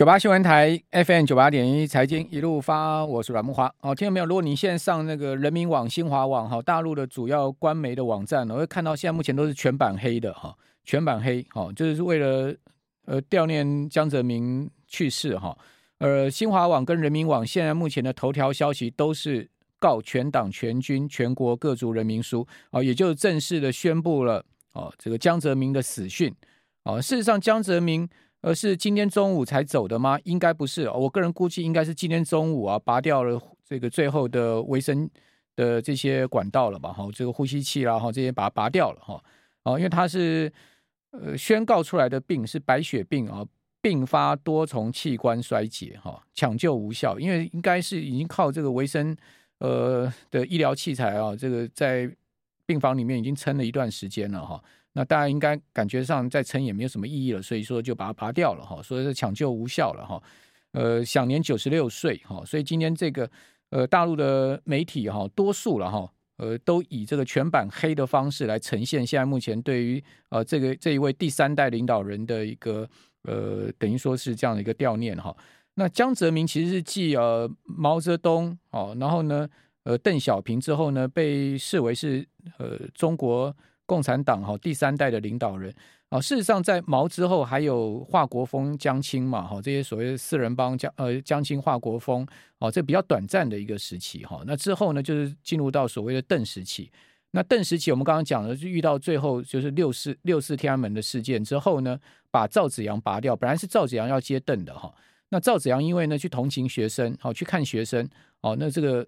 九八新闻台 FM 九八点一财经一路发，我是阮木华。哦，听到没有？如果你现在上那个人民网、新华网，哈，大陆的主要官媒的网站，我会看到现在目前都是全版黑的，哈，全版黑，哈，就是为了呃悼念江泽民去世，哈。呃，新华网跟人民网现在目前的头条消息都是告全党全军全国各族人民书，啊，也就是正式的宣布了，哦，这个江泽民的死讯，啊，事实上江泽民。而是今天中午才走的吗？应该不是，我个人估计应该是今天中午啊，拔掉了这个最后的维生的这些管道了吧？哈，这个呼吸器啦，哈，这些把它拔掉了哈。哦，因为他是呃宣告出来的病是白血病啊，并发多重器官衰竭哈，抢救无效，因为应该是已经靠这个维生呃的医疗器材啊，这个在病房里面已经撑了一段时间了哈。那大家应该感觉上再撑也没有什么意义了，所以说就把它拔掉了哈，所以是抢救无效了哈。呃，享年九十六岁哈，所以今天这个呃大陆的媒体哈，多数了哈，呃都以这个全版黑的方式来呈现现在目前对于呃这个这一位第三代领导人的一个呃等于说是这样的一个悼念哈。那江泽民其实是继呃毛泽东哦，然后呢呃邓小平之后呢，被视为是呃中国。共产党哈第三代的领导人啊，事实上在毛之后还有华国锋、江青嘛哈，这些所谓四人帮江呃江青、华国锋哦，这比较短暂的一个时期哈。那之后呢，就是进入到所谓的邓时期。那邓时期我们刚刚讲了，就遇到最后就是六四六四天安门的事件之后呢，把赵紫阳拔掉。本来是赵紫阳要接邓的哈，那赵紫阳因为呢去同情学生，好去看学生哦，那这个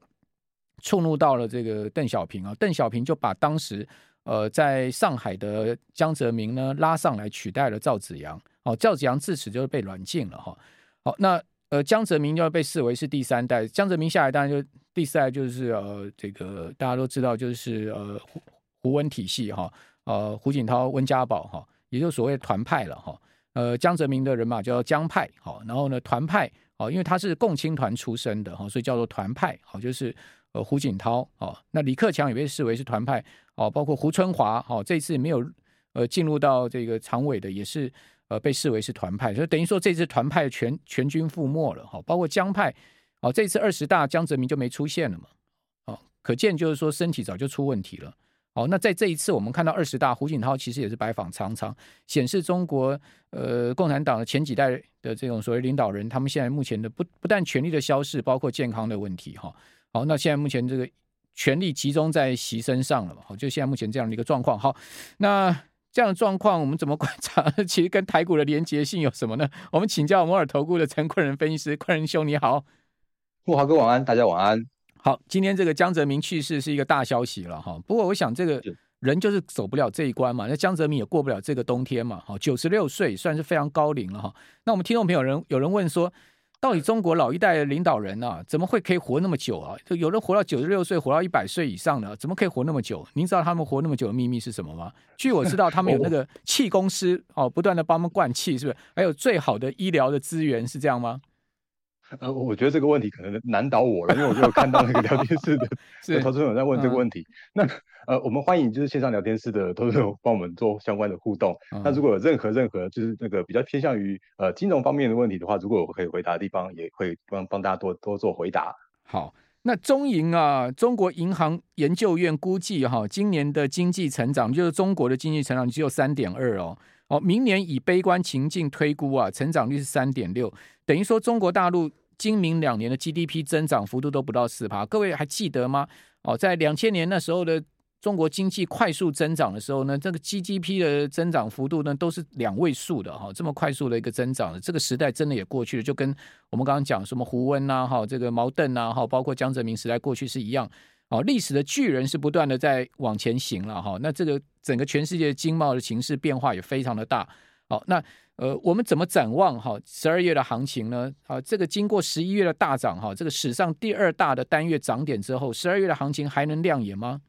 触怒到了这个邓小平啊，邓小平就把当时。呃，在上海的江泽民呢拉上来取代了赵紫阳，哦，赵紫阳自此就是被软禁了哈。好，那呃江泽民就要被视为是第三代，江泽民下来当然就第四代就是呃这个大家都知道就是呃胡胡温体系哈，呃胡锦涛温家宝哈，也就所谓团派了哈。呃江泽民的人马叫江派，好，然后呢团派，哦，因为他是共青团出身的哈，所以叫做团派，好，就是。呃，胡锦涛哦，那李克强也被视为是团派哦，包括胡春华哦，这次没有呃进入到这个常委的，也是呃被视为是团派，所以等于说这次团派全全军覆没了哈、哦，包括江派哦，这次二十大江泽民就没出现了嘛，哦，可见就是说身体早就出问题了。好，那在这一次我们看到二十大，胡锦涛其实也是白访苍苍，显示中国呃共产党的前几代的这种所谓领导人，他们现在目前的不不但权力的消逝，包括健康的问题哈。好，那现在目前这个权力集中在习身上了嘛？好，就现在目前这样的一个状况。好，那这样的状况我们怎么观察？其实跟台股的连结性有什么呢？我们请教摩尔投顾的陈坤仁分析师，坤仁兄你好，富华哥晚安，大家晚安。好，今天这个江泽民去世是一个大消息了哈。不过我想这个人就是走不了这一关嘛，那江泽民也过不了这个冬天嘛。好，九十六岁算是非常高龄了哈。那我们听众朋友人有人问说。到底中国老一代的领导人啊，怎么会可以活那么久啊？就有人活到九十六岁，活到一百岁以上的，怎么可以活那么久？您知道他们活那么久的秘密是什么吗？据我知道，他们有那 个气功师哦，不断的帮他们灌气，是不是？还有最好的医疗的资源，是这样吗？呃，我觉得这个问题可能难倒我了，因为我就有看到那个聊天室的 投资人在问这个问题。嗯、那呃，我们欢迎就是线上聊天室的投资人帮我们做相关的互动。嗯、那如果有任何任何就是那个比较偏向于呃金融方面的问题的话，如果我可以回答的地方，也会帮帮大家多多做回答。好，那中银啊，中国银行研究院估计哈，今年的经济成长就是中国的经济成长只有三点二哦，哦，明年以悲观情境推估啊，成长率是三点六，等于说中国大陆。今明两年的 GDP 增长幅度都不到四趴，各位还记得吗？哦，在两千年那时候的中国经济快速增长的时候呢，这个 GDP 的增长幅度呢都是两位数的哈，这么快速的一个增长的，这个时代真的也过去了，就跟我们刚刚讲什么胡温呐哈，这个毛邓呐哈，包括江泽民时代过去是一样，哦，历史的巨人是不断的在往前行了哈，那这个整个全世界经贸的形势变化也非常的大，好，那。呃，我们怎么展望哈十二月的行情呢？啊，这个经过十一月的大涨哈，这个史上第二大的单月涨点之后，十二月的行情还能亮眼吗？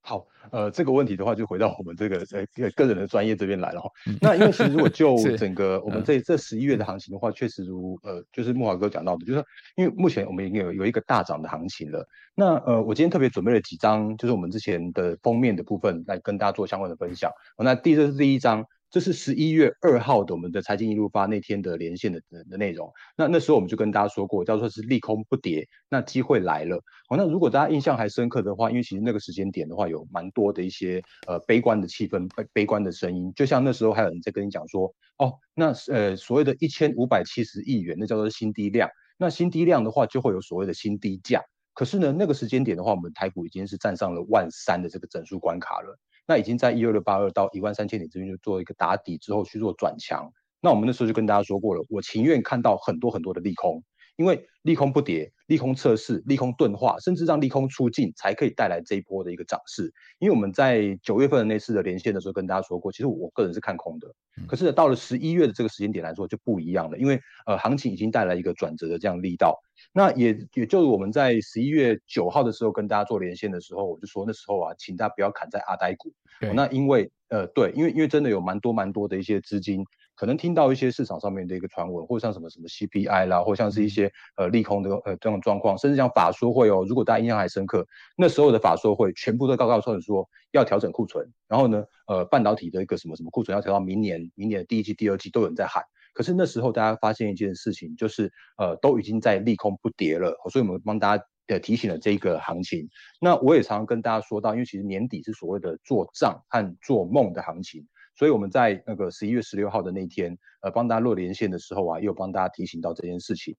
好，呃，这个问题的话，就回到我们这个 呃个人的专业这边来了哈。那因为其实如果就 整个我们这这十一月的行情的话，确实如呃就是木华哥讲到的，就是因为目前我们已经有有一个大涨的行情了。那呃，我今天特别准备了几张，就是我们之前的封面的部分来跟大家做相关的分享。那第这是第一张。这是十一月二号的我们的财经一路发那天的连线的的，内容。那那时候我们就跟大家说过，叫做是利空不跌，那机会来了。好，那如果大家印象还深刻的话，因为其实那个时间点的话，有蛮多的一些呃悲观的气氛、悲悲观的声音。就像那时候还有人在跟你讲说，哦，那呃所谓的一千五百七十亿元，那叫做新低量。那新低量的话，就会有所谓的新低价。可是呢，那个时间点的话，我们台股已经是站上了万三的这个整数关卡了。那已经在一二六八二到一万三千点这边就做一个打底之后去做转强。那我们那时候就跟大家说过了，我情愿看到很多很多的利空，因为利空不跌。利空测试、利空钝化，甚至让利空出尽，才可以带来这一波的一个涨势。因为我们在九月份的那次的连线的时候，跟大家说过，其实我个人是看空的。可是到了十一月的这个时间点来说，就不一样了，因为呃，行情已经带来一个转折的这样力道。那也也就是我们在十一月九号的时候跟大家做连线的时候，我就说那时候啊，请大家不要砍在阿呆股。那因为呃，对，因为因为真的有蛮多蛮多的一些资金。可能听到一些市场上面的一个传闻，或者像什么什么 CPI 啦，或像是一些呃利空的呃这种状况，甚至像法说会哦，如果大家印象还深刻，那时候的法说会全部都告告诉你说要调整库存，然后呢，呃半导体的一个什么什么库存要调到明年，明年的第一季、第二季都有人在喊。可是那时候大家发现一件事情，就是呃都已经在利空不跌了，所以我们帮大家呃提醒了这个行情。那我也常常跟大家说到，因为其实年底是所谓的做账和做梦的行情。所以我们在那个十一月十六号的那一天，呃，帮大家做连线的时候啊，也有帮大家提醒到这件事情。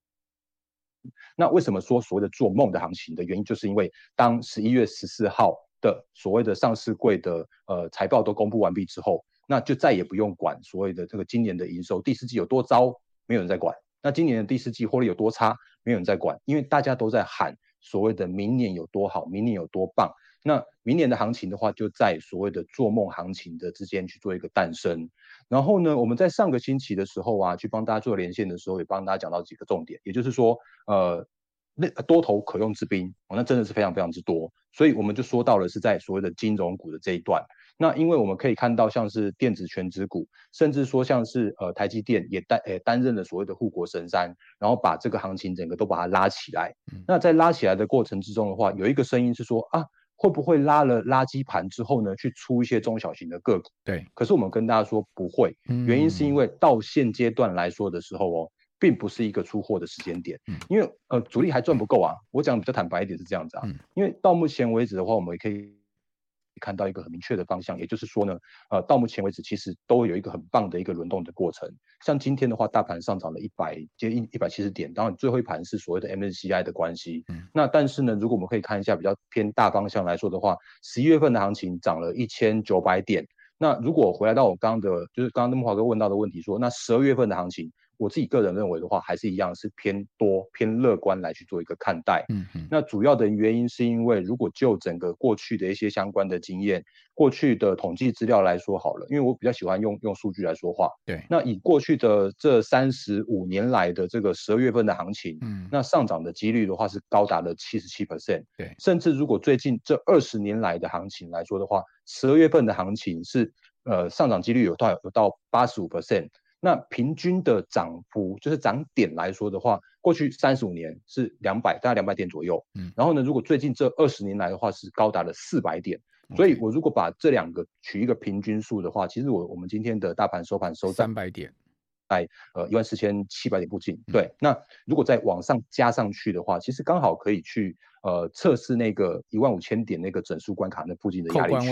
那为什么说所谓的做梦的行情的原因，就是因为当十一月十四号的所谓的上市柜的呃财报都公布完毕之后，那就再也不用管所谓的这个今年的营收第四季有多糟，没有人在管；那今年的第四季获利有多差，没有人在管，因为大家都在喊所谓的明年有多好，明年有多棒。那明年的行情的话，就在所谓的做梦行情的之间去做一个诞生。然后呢，我们在上个星期的时候啊，去帮大家做连线的时候，也帮大家讲到几个重点，也就是说，呃，那多头可用之兵，哦，那真的是非常非常之多。所以我们就说到了是在所谓的金融股的这一段。那因为我们可以看到，像是电子全指股，甚至说像是呃台积电也担呃担任了所谓的护国神山，然后把这个行情整个都把它拉起来。那在拉起来的过程之中的话，有一个声音是说啊。会不会拉了垃圾盘之后呢，去出一些中小型的个股？对，可是我们跟大家说不会，原因是因为到现阶段来说的时候哦，并不是一个出货的时间点，因为呃主力还赚不够啊。我讲比较坦白一点是这样子啊，因为到目前为止的话，我们也可以。看到一个很明确的方向，也就是说呢，呃，到目前为止，其实都有一个很棒的一个轮动的过程。像今天的话，大盘上涨了一百接近一百七十点，当然最后一盘是所谓的 MSCI 的关系。嗯。那但是呢，如果我们可以看一下比较偏大方向来说的话，十一月份的行情涨了一千九百点。那如果回来到我刚刚的，就是刚刚那么华哥问到的问题说，说那十二月份的行情。我自己个人认为的话，还是一样是偏多、偏乐观来去做一个看待。嗯嗯。那主要的原因是因为，如果就整个过去的一些相关的经验、过去的统计资料来说好了，因为我比较喜欢用用数据来说话。对。那以过去的这三十五年来的这个十二月份的行情，嗯，那上涨的几率的话是高达了七十七 percent。对。甚至如果最近这二十年来的行情来说的话，十二月份的行情是呃上涨几率有到有到八十五 percent。那平均的涨幅，就是涨点来说的话，过去三十五年是两百，大概两百点左右。嗯，然后呢，如果最近这二十年来的话，是高达了四百点。所以我如果把这两个取一个平均数的话，其实我我们今天的大盘收盘收三百点，在呃一万四千七百点附近。对，嗯，那如果再往上加上去的话，其实刚好可以去呃测试那个一万五千点那个整数关卡那附近的压力区。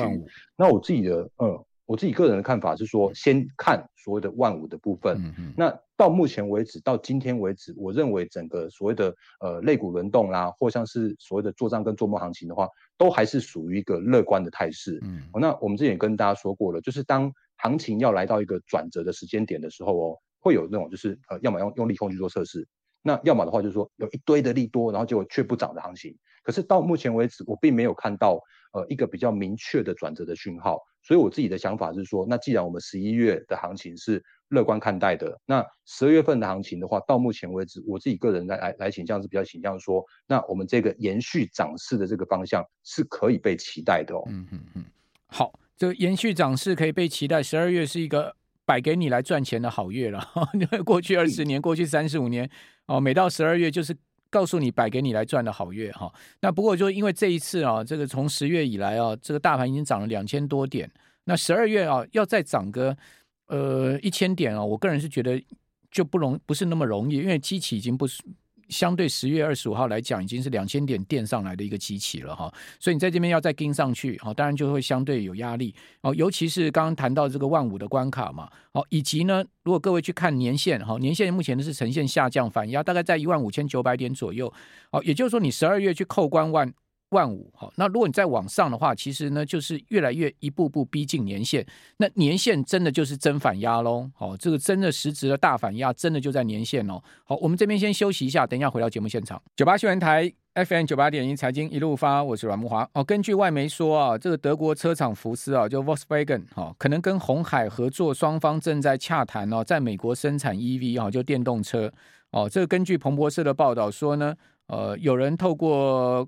那我自己的嗯。我自己个人的看法是说，先看所谓的万五的部分。嗯嗯。那到目前为止，到今天为止，我认为整个所谓的呃类股轮动啦，或像是所谓的做账跟做梦行情的话，都还是属于一个乐观的态势。嗯。那我们之前也跟大家说过了，就是当行情要来到一个转折的时间点的时候哦，会有那种就是呃，要么用用利空去做测试，那要么的话就是说有一堆的利多，然后结果却不涨的行情。可是到目前为止，我并没有看到呃一个比较明确的转折的讯号。所以我自己的想法是说，那既然我们十一月的行情是乐观看待的，那十二月份的行情的话，到目前为止，我自己个人来来来倾向是比较倾向说，那我们这个延续涨势的这个方向是可以被期待的哦。嗯嗯嗯，好，这个延续涨势可以被期待。十二月是一个摆给你来赚钱的好月了，因为过去二十年、过去三十五年哦，每到十二月就是。告诉你摆给你来赚的好月哈，那不过就因为这一次啊，这个从十月以来啊，这个大盘已经涨了两千多点，那十二月啊要再涨个呃一千点啊，我个人是觉得就不容不是那么容易，因为机器已经不是。相对十月二十五号来讲，已经是两千点垫上来的一个基期了哈，所以你在这边要再跟上去，好，当然就会相对有压力哦。尤其是刚刚谈到这个万五的关卡嘛，好，以及呢，如果各位去看年线哈，年线目前呢是呈现下降反压，大概在一万五千九百点左右，哦，也就是说你十二月去扣关万。万五好，那如果你再往上的话，其实呢就是越来越一步步逼近年线，那年线真的就是真反压喽。好，这个真的实质的大反压，真的就在年线哦。好，我们这边先休息一下，等一下回到节目现场。九八新闻台 FM 九八点一财经一路发，我是阮慕驊。哦，根据外媒说啊，这个德国车厂福斯啊，就 Volkswagen 哈，可能跟红海合作，双方正在洽谈哦，在美国生产 EV 啊，就电动车。哦，这个根据彭博社的报道说呢，呃，有人透过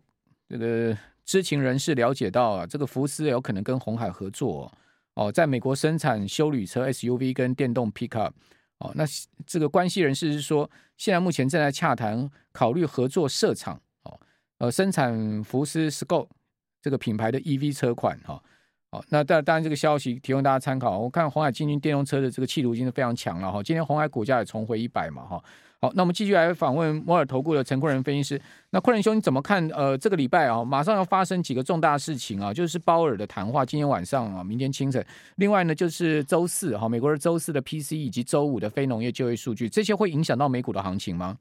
这个知情人士了解到啊，这个福斯有可能跟红海合作哦，在美国生产休旅车 SUV 跟电动 Pickup 哦。那这个关系人士是说，现在目前正在洽谈，考虑合作设厂哦，呃，生产福斯 Scout 这个品牌的 EV 车款哈。好，那当当然这个消息提供大家参考。我看红海进军电动车的这个企图已经是非常强了哈。今天红海股价也重回一百嘛哈。好，那我们继续来访问摩尔投顾的陈坤仁分析师。那坤仁兄，你怎么看？呃，这个礼拜啊，马上要发生几个重大事情啊，就是鲍尔的谈话，今天晚上啊，明天清晨。另外呢，就是周四哈，美国的周四的 P C 以及周五的非农业就业数据，这些会影响到美股的行情吗？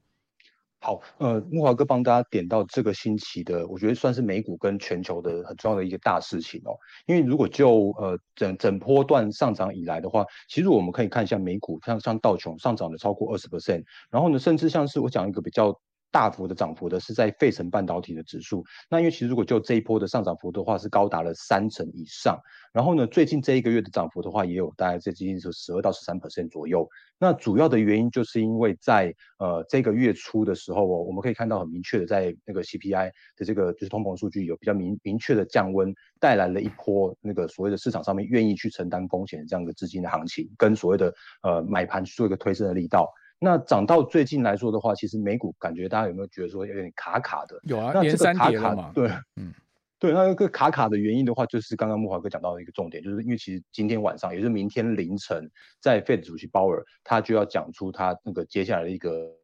好，呃，木华哥帮大家点到这个星期的，我觉得算是美股跟全球的很重要的一个大事情哦。因为如果就呃整整波段上涨以来的话，其实我们可以看一下美股，像像道琼上涨了超过二十 percent，然后呢，甚至像是我讲一个比较。大幅的涨幅的是在费城半导体的指数，那因为其实如果就这一波的上涨幅度的话，是高达了三成以上。然后呢，最近这一个月的涨幅的话，也有大概在接近是十二到十三 percent 左右。那主要的原因就是因为在呃这个月初的时候哦，我们可以看到很明确的在那个 CPI 的这个就是通膨数据有比较明明确的降温，带来了一波那个所谓的市场上面愿意去承担风险的这样一个资金的行情，跟所谓的呃买盘去做一个推升的力道。那涨到最近来说的话，其实美股感觉大家有没有觉得说有点卡卡的？有啊，那这个卡卡嘛。对，嗯，对，那个卡卡的原因的话，就是刚刚木华哥讲到的一个重点，就是因为其实今天晚上，也就是明天凌晨，在 Fed 主席鲍尔他就要讲出他那个接下来的一个。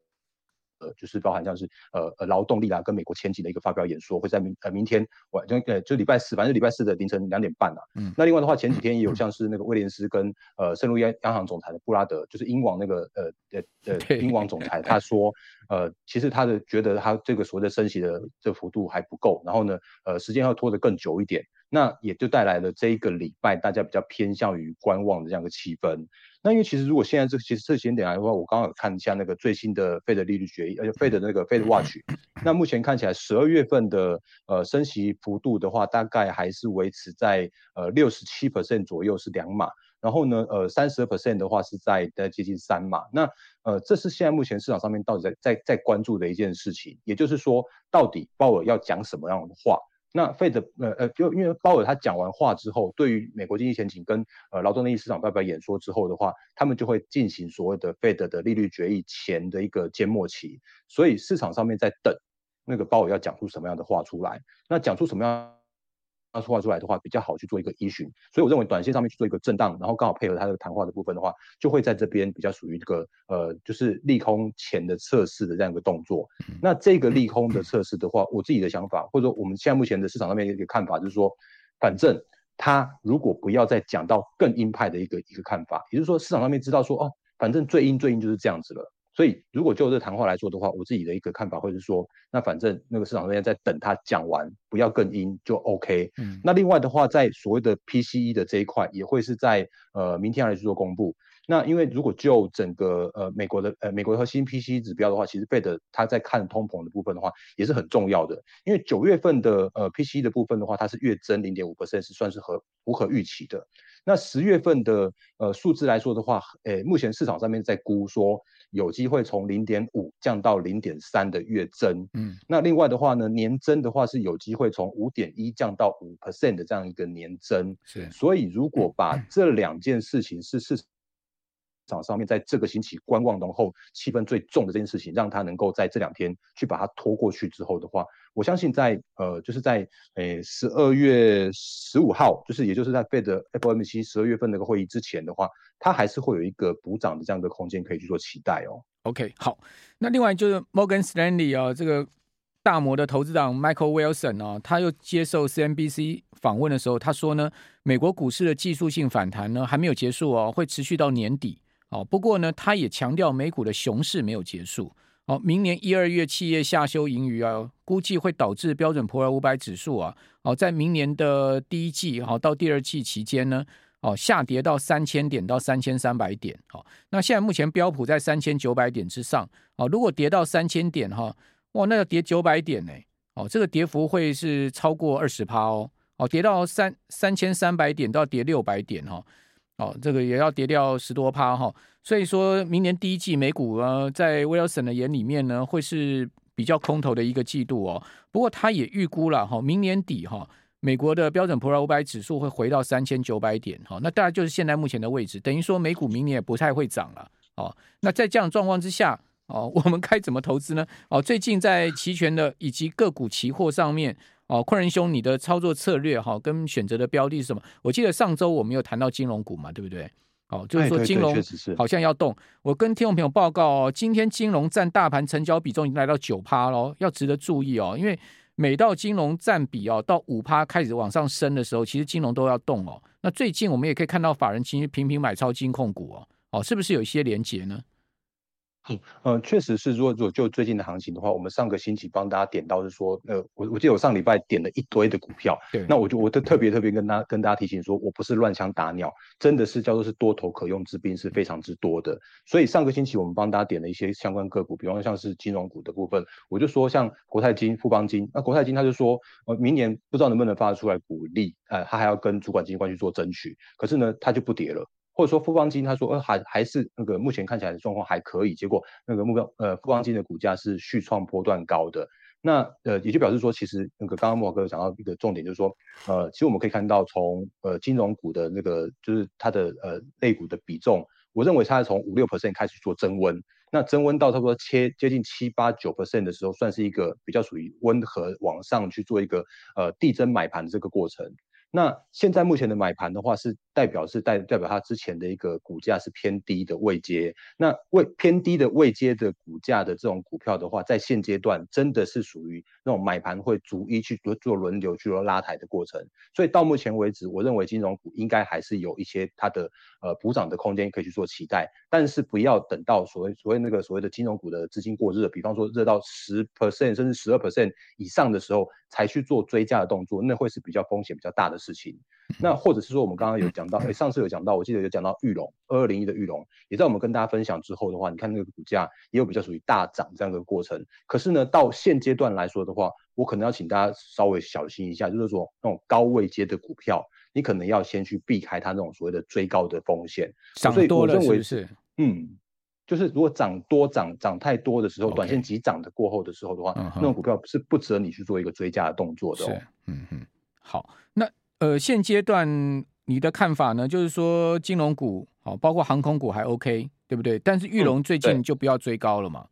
呃，就是包含像是呃呃劳动力啦，跟美国前景的一个发表演说，会在明呃明天晚就呃就礼拜四，反正礼拜四的凌晨两点半啊。嗯。那另外的话，前几天也有像是那个威廉斯跟呃圣路易央行总裁的布拉德，就是英王那个呃呃呃英王总裁，他说呃其实他的觉得他这个所谓的升息的这幅度还不够，然后呢呃时间要拖得更久一点，那也就带来了这一个礼拜大家比较偏向于观望的这样一个气氛。那因为其实如果现在这其实这时间点来的话，我刚刚有看一下那个最新的 Fed 利率决议，而且 Fed 的那个 Fed Watch，那目前看起来十二月份的呃升息幅度的话，大概还是维持在呃六十七 percent 左右是两码，然后呢呃三十二 percent 的话是在在接近三码，那呃这是现在目前市场上面到底在在在关注的一件事情，也就是说到底鲍尔要讲什么样的话？那费德呃呃，就因为鲍尔他讲完话之后，对于美国经济前景跟呃劳动力市场发表演说之后的话，他们就会进行所谓的费德的利率决议前的一个缄默期，所以市场上面在等那个鲍尔要讲出什么样的话出来，那讲出什么样？他说话出来的话比较好去做一个依循，所以我认为短线上面去做一个震荡，然后刚好配合他的谈话的部分的话，就会在这边比较属于这个呃，就是利空前的测试的这样一个动作。那这个利空的测试的话，我自己的想法或者说我们现在目前的市场上面一个看法就是说，反正他如果不要再讲到更鹰派的一个一个看法，也就是说市场上面知道说哦，反正最鹰最鹰就是这样子了。所以，如果就这个谈话来说的话，我自己的一个看法会是说，那反正那个市场那边在等他讲完，不要更阴就 OK。嗯，那另外的话，在所谓的 PCE 的这一块，也会是在呃明天来去做公布。那因为如果就整个呃美国的呃美国的核心 PCE 指标的话，其实 Fed 他在看通膨的部分的话，也是很重要的。因为九月份的呃 PCE 的部分的话，它是月增零点五 percent，是算是合符合预期的。那十月份的呃数字来说的话，诶，目前市场上面在估说。有机会从零点五降到零点三的月增，嗯，那另外的话呢，年增的话是有机会从五点一降到五 percent 的这样一个年增，是，所以如果把这两件事情是市场上面在这个星期观望浓厚、气氛最重的这件事情，让它能够在这两天去把它拖过去之后的话，我相信在呃，就是在诶十二月十五号，就是也就是在 Fed FOMC 十二月份那个会议之前的话，它还是会有一个补涨的这样的空间可以去做期待哦。OK，好，那另外就是 Morgan Stanley 啊，这个大摩的投资长 Michael Wilson 啊，他又接受 CNBC 访问的时候，他说呢，美国股市的技术性反弹呢还没有结束哦，会持续到年底哦。不过呢，他也强调美股的熊市没有结束哦。明年一二月企业下修盈余啊，估计会导致标准普尔五百指数啊，哦，在明年的第一季好到第二季期间呢。哦，下跌到三千点到三千三百点，好，那现在目前标普在三千九百点之上，哦，如果跌到三千点哈，哇，那要跌九百点呢，哦，这个跌幅会是超过二十趴哦，哦，跌到三三千三百点到跌六百点哈，哦这个也要跌掉十多趴哈，所以说明年第一季美股呢，在 Wilson 的眼里面呢，会是比较空头的一个季度哦，不过他也预估了哈，明年底哈。美国的标准普尔五百指数会回到三千九百点，哈，那大概就是现在目前的位置，等于说美股明年也不太会涨了，哦，那在这样状况之下，哦，我们该怎么投资呢？哦，最近在期权的以及个股期货上面，哦，坤仁兄，你的操作策略哈，跟选择的标的是什么？我记得上周我们有谈到金融股嘛，对不对？哦，就是说金融好像要动。我跟听众朋友报告哦，今天金融占大盘成交比重已经来到九趴喽，要值得注意哦，因为。每到金融占比哦，到五趴开始往上升的时候，其实金融都要动哦。那最近我们也可以看到法人其实频频买超金控股哦，哦，是不是有一些连结呢？嗯，呃，确实是。如果如果就最近的行情的话，我们上个星期帮大家点到是说，呃，我我记得我上礼拜点了一堆的股票，对，那我就我就特别特别跟大家跟大家提醒说，我不是乱枪打鸟，真的是叫做是多头可用之兵是非常之多的。所以上个星期我们帮大家点了一些相关个股，比方说像是金融股的部分，我就说像国泰金、富邦金，那国泰金他就说，呃，明年不知道能不能发得出来股利，呃，他还要跟主管机关去做争取，可是呢，他就不跌了。或者说富邦金，他说呃还还是那个目前看起来的状况还可以，结果那个目标呃富邦金的股价是续创波段高的，那呃也就表示说，其实那个刚刚莫哥讲到一个重点，就是说呃其实我们可以看到从呃金融股的那个就是它的呃类股的比重，我认为它是从五六 percent 开始做增温，那增温到差不多切接近七八九 percent 的时候，算是一个比较属于温和往上去做一个呃递增买盘的这个过程。那现在目前的买盘的话，是代表是代代表它之前的一个股价是偏低的位阶。那位偏低的位阶的股价的这种股票的话，在现阶段真的是属于那种买盘会逐一去做做轮流去做拉抬的过程。所以到目前为止，我认为金融股应该还是有一些它的呃补涨的空间可以去做期待。但是不要等到所谓所谓那个所谓的金融股的资金过热，比方说热到十 percent 甚至十二 percent 以上的时候，才去做追加的动作，那会是比较风险比较大的事情。那或者是说，我们刚刚有讲到，哎，上次有讲到，我记得有讲到玉龙二二零一的玉龙，也在我们跟大家分享之后的话，你看那个股价也有比较属于大涨这样的过程。可是呢，到现阶段来说的话，我可能要请大家稍微小心一下，就是说那种高位接的股票，你可能要先去避开它那种所谓的追高的风险。涨多了是不是？嗯。就是如果涨多涨涨太多的时候，短线急涨的过后的时候的话，那种股票是不值得你去做一个追加的动作的。哦。嗯嗯，好，那呃现阶段你的看法呢？就是说金融股好，包括航空股还 OK，对不对？但是玉龙最近就不要追高了嘛。嗯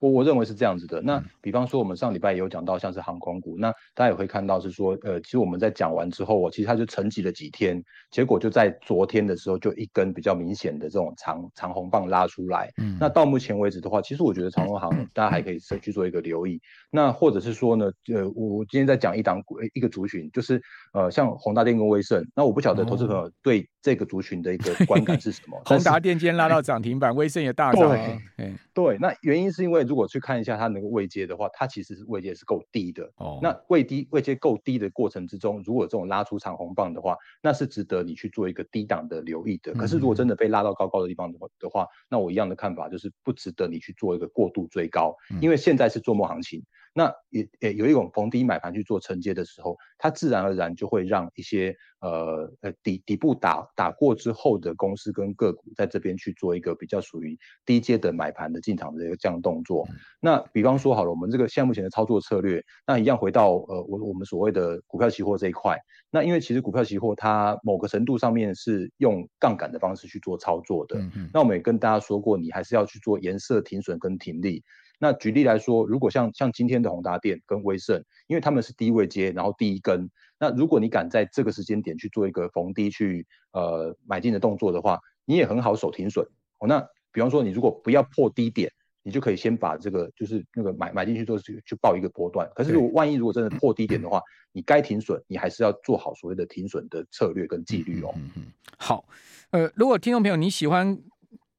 我我认为是这样子的。那比方说，我们上礼拜也有讲到，像是航空股，那大家也会看到是说，呃，其实我们在讲完之后，我其实它就沉寂了几天，结果就在昨天的时候，就一根比较明显的这种长长红棒拉出来。嗯。那到目前为止的话，其实我觉得长荣航大家还可以去做一个留意。那或者是说呢，呃，我今天在讲一档股，一个族群，就是呃，像宏大电跟威盛。那我不晓得投资朋友对这个族群的一个观感是什么？宏达电今天拉到涨停板，威盛也大涨。对，对，那原因是因为。如果去看一下它那个位阶的话，它其实是位阶是够低的。哦，那位低位阶够低的过程之中，如果这种拉出长红棒的话，那是值得你去做一个低档的留意的。可是如果真的被拉到高高的地方的话，的话，那我一样的看法就是不值得你去做一个过度追高，因为现在是做梦行情。那也也有一种逢低买盘去做承接的时候，它自然而然就会让一些呃呃底底部打打过之后的公司跟个股在这边去做一个比较属于低阶的买盘的进场的一个这样动作。嗯、那比方说好了，我们这个项目前的操作策略，那一样回到呃我我们所谓的股票期货这一块。那因为其实股票期货它某个程度上面是用杠杆的方式去做操作的。嗯嗯，那我们也跟大家说过，你还是要去做颜色停损跟停利。那举例来说，如果像像今天的宏达电跟威盛，因为他们是低位接，然后第一根，那如果你敢在这个时间点去做一个逢低去呃买进的动作的话，你也很好守停损哦。那比方说你如果不要破低点，你就可以先把这个就是那个买买进去做去去报一个波段。可是如果万一如果真的破低点的话，你该停损，你还是要做好所谓的停损的策略跟纪律哦。嗯嗯。好，呃，如果听众朋友你喜欢。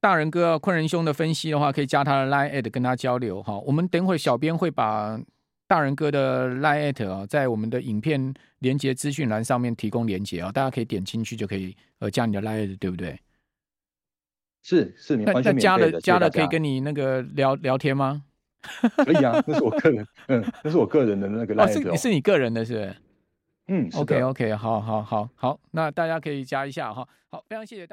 大人哥、昆仁兄的分析的话，可以加他的 Line@ at 跟他交流哈。我们等会小编会把大人哥的 Line@ at 啊，在我们的影片连接资讯栏上面提供连接啊，大家可以点进去就可以呃加你的 Line@，对不对？是是，你完全加了加了可以跟你那个聊聊天吗？可以啊，那是我个人，嗯，那是我个人的那个 Line@，哦，是是你个人的是不是？嗯，OK OK，好好好好，那大家可以加一下哈。好，非常谢谢大。